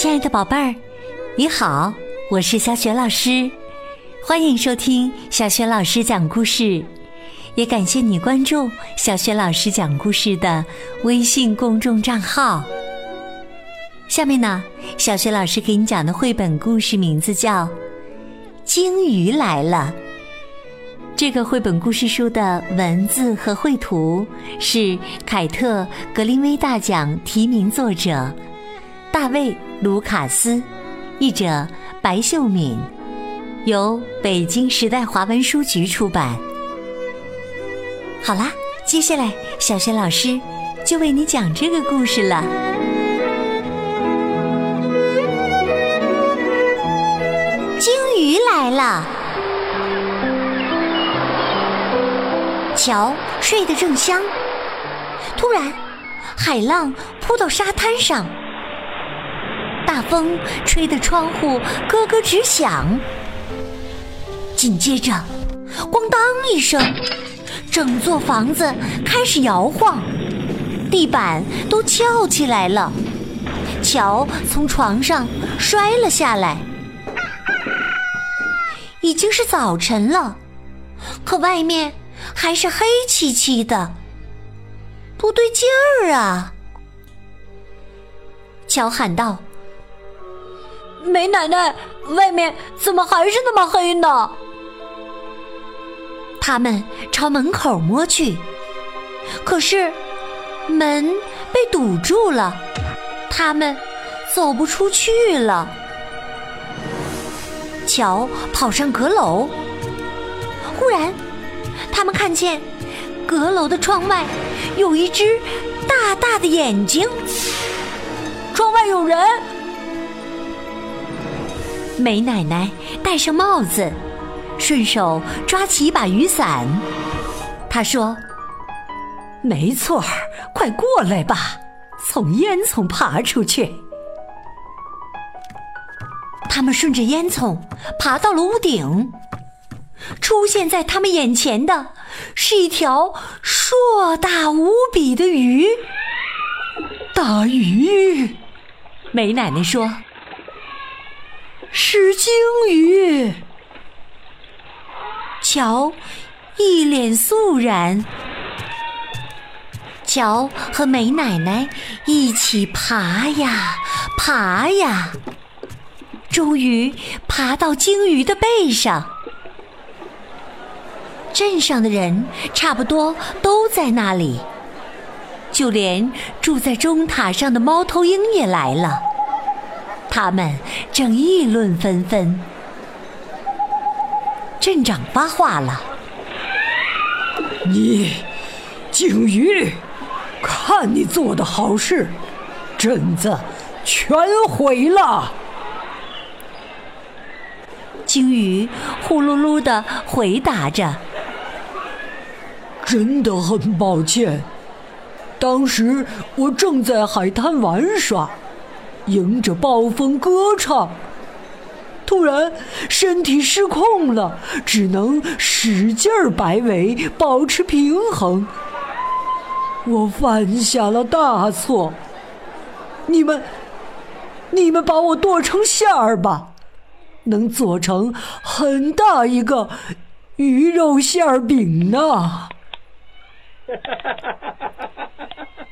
亲爱的宝贝儿，你好，我是小雪老师，欢迎收听小雪老师讲故事，也感谢你关注小雪老师讲故事的微信公众账号。下面呢，小雪老师给你讲的绘本故事名字叫《鲸鱼来了》。这个绘本故事书的文字和绘图是凯特·格林威大奖提名作者大卫·卢卡斯，译者白秀敏，由北京时代华文书局出版。好啦，接下来小雪老师就为你讲这个故事了。鲸鱼来了。乔睡得正香，突然，海浪扑到沙滩上，风吹得窗户咯咯直响。紧接着，咣当一声，整座房子开始摇晃，地板都翘起来了。乔从床上摔了下来。已经是早晨了，可外面……还是黑漆漆的，不对劲儿啊！乔喊道：“梅奶奶，外面怎么还是那么黑呢？”他们朝门口摸去，可是门被堵住了，他们走不出去了。乔跑上阁楼，忽然。他们看见阁楼的窗外有一只大大的眼睛，窗外有人。梅奶奶戴上帽子，顺手抓起一把雨伞。她说：“没错儿，快过来吧，从烟囱爬出去。”他们顺着烟囱爬到了屋顶。出现在他们眼前的是一条硕大无比的鱼，大鱼。梅奶奶说：“是鲸鱼。”乔一脸肃然。乔和梅奶奶一起爬呀爬呀，终于爬到鲸鱼的背上。镇上的人差不多都在那里，就连住在钟塔上的猫头鹰也来了。他们正议论纷纷。镇长发话了：“你，鲸鱼，看你做的好事，镇子全毁了。”鲸鱼呼噜噜的回答着。真的很抱歉，当时我正在海滩玩耍，迎着暴风歌唱，突然身体失控了，只能使劲儿摆尾保持平衡。我犯下了大错，你们，你们把我剁成馅儿吧，能做成很大一个鱼肉馅儿饼呢。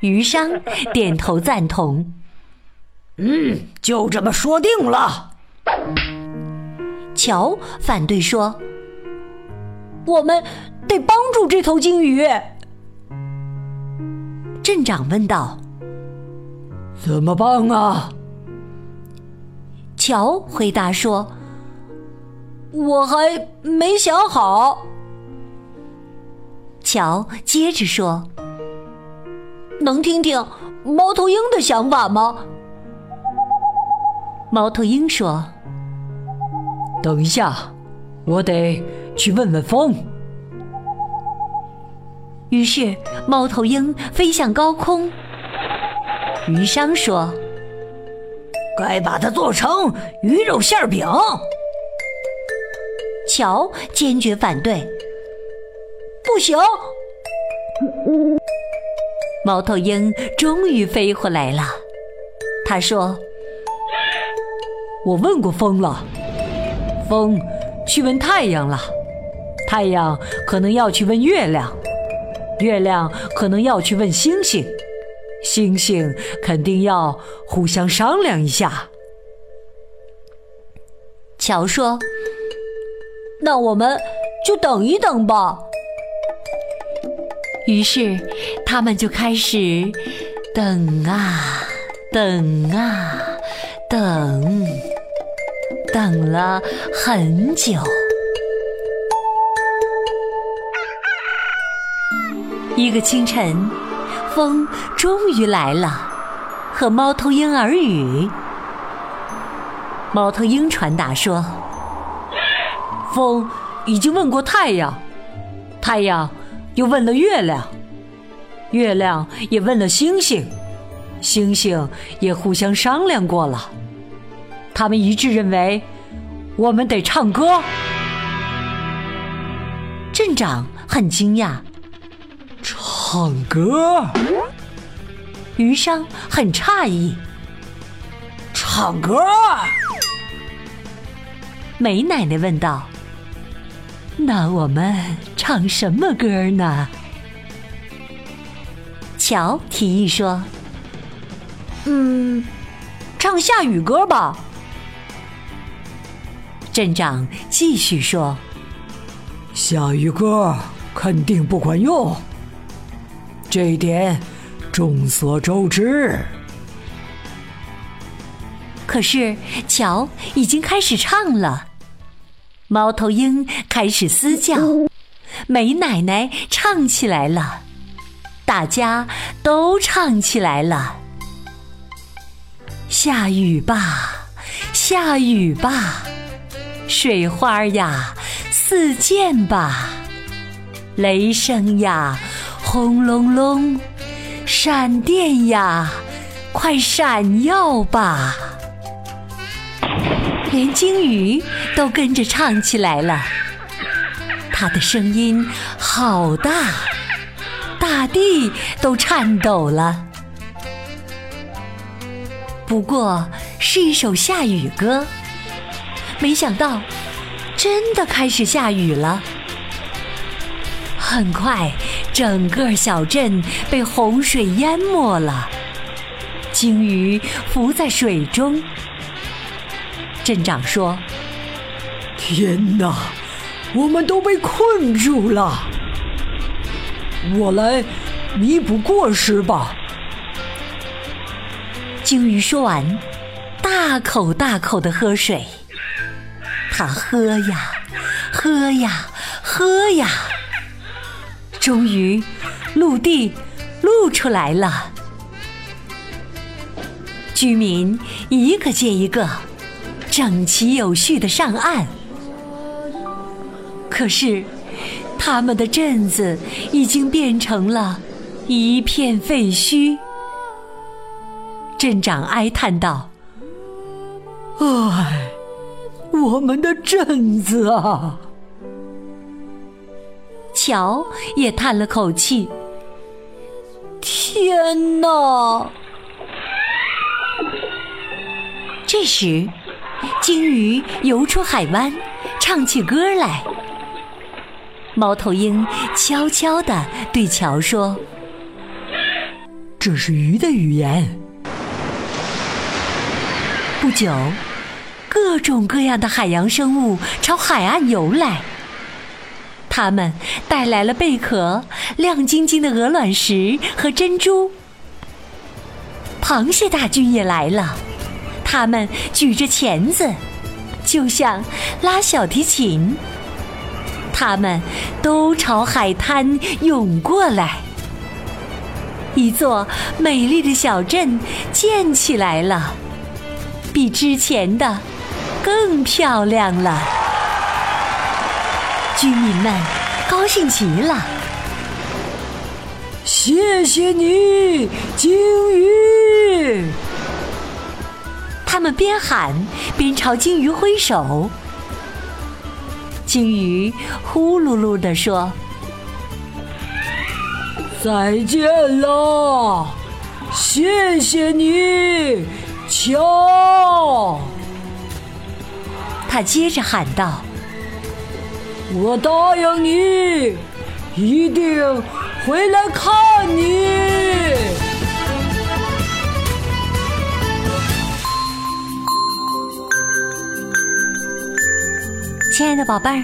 鱼商点头赞同。嗯，就这么说定了。乔反对说：“我们得帮助这头鲸鱼。”镇长问道：“怎么帮啊？”乔回答说：“我还没想好。”乔接着说：“能听听猫头鹰的想法吗？”猫头鹰说：“等一下，我得去问问风。”于是猫头鹰飞向高空。鱼商说：“该把它做成鱼肉馅饼。”乔坚决反对。不行！猫头鹰终于飞回来了。他说：“我问过风了，风去问太阳了，太阳可能要去问月亮，月亮可能要去问星星，星星肯定要互相商量一下。”乔说：“那我们就等一等吧。”于是他们就开始等啊等啊等，等了很久。一个清晨，风终于来了，和猫头鹰耳语。猫头鹰传达说：“风已经问过太阳，太阳又问了月亮，月亮也问了星星，星星也互相商量过了。他们一致认为，我们得唱歌。”镇长很惊讶：“唱歌？”余商很诧异：“唱歌？”梅奶奶问道：“那我们唱什么歌呢？”乔提议说：“嗯，唱下雨歌吧。”镇长继续说：“下雨歌肯定不管用，这一点众所周知。”可是乔已经开始唱了。猫头鹰开始嘶叫，梅奶奶唱起来了，大家都唱起来了。下雨吧，下雨吧，水花呀，四溅吧，雷声呀，轰隆隆，闪电呀，快闪耀吧。连鲸鱼都跟着唱起来了，它的声音好大，大地都颤抖了。不过是一首下雨歌，没想到真的开始下雨了。很快，整个小镇被洪水淹没了，鲸鱼浮在水中。镇长说：“天哪，我们都被困住了！我来弥补过失吧。”鲸鱼说完，大口大口的喝水。它喝呀，喝呀，喝呀，终于陆地露出来了。居民一个接一个。整齐有序的上岸，可是他们的镇子已经变成了一片废墟。镇长哀叹道：“唉，我们的镇子啊！”乔也叹了口气：“天哪！”这时。鲸鱼游出海湾，唱起歌来。猫头鹰悄悄地对乔说：“这是鱼的语言。”不久，各种各样的海洋生物朝海岸游来。它们带来了贝壳、亮晶晶的鹅卵石和珍珠。螃蟹大军也来了。他们举着钳子，就像拉小提琴。他们都朝海滩涌过来，一座美丽的小镇建起来了，比之前的更漂亮了。居民们高兴极了，谢谢你，鲸鱼。他们边喊边朝鲸鱼挥手。鲸鱼呼噜噜地说：“再见了，谢谢你，瞧。”他接着喊道：“我答应你，一定回来看你。”亲爱的宝贝儿，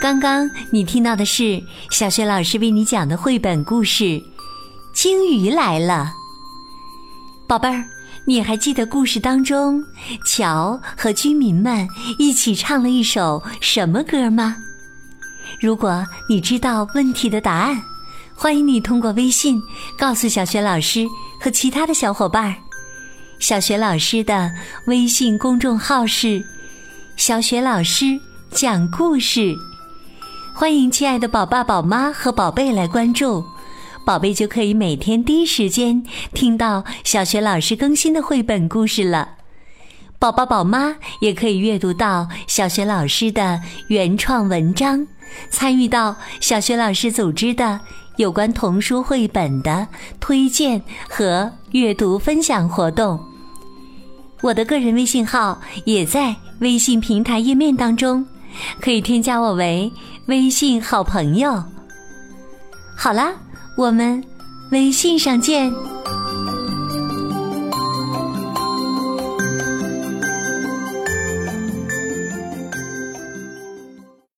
刚刚你听到的是小学老师为你讲的绘本故事《鲸鱼来了》。宝贝儿，你还记得故事当中乔和居民们一起唱了一首什么歌吗？如果你知道问题的答案，欢迎你通过微信告诉小雪老师和其他的小伙伴。小雪老师的微信公众号是“小雪老师”。讲故事，欢迎亲爱的宝爸宝妈和宝贝来关注，宝贝就可以每天第一时间听到小学老师更新的绘本故事了。宝宝宝妈也可以阅读到小学老师的原创文章，参与到小学老师组织的有关童书绘本的推荐和阅读分享活动。我的个人微信号也在微信平台页面当中。可以添加我为微信好朋友。好啦，我们微信上见。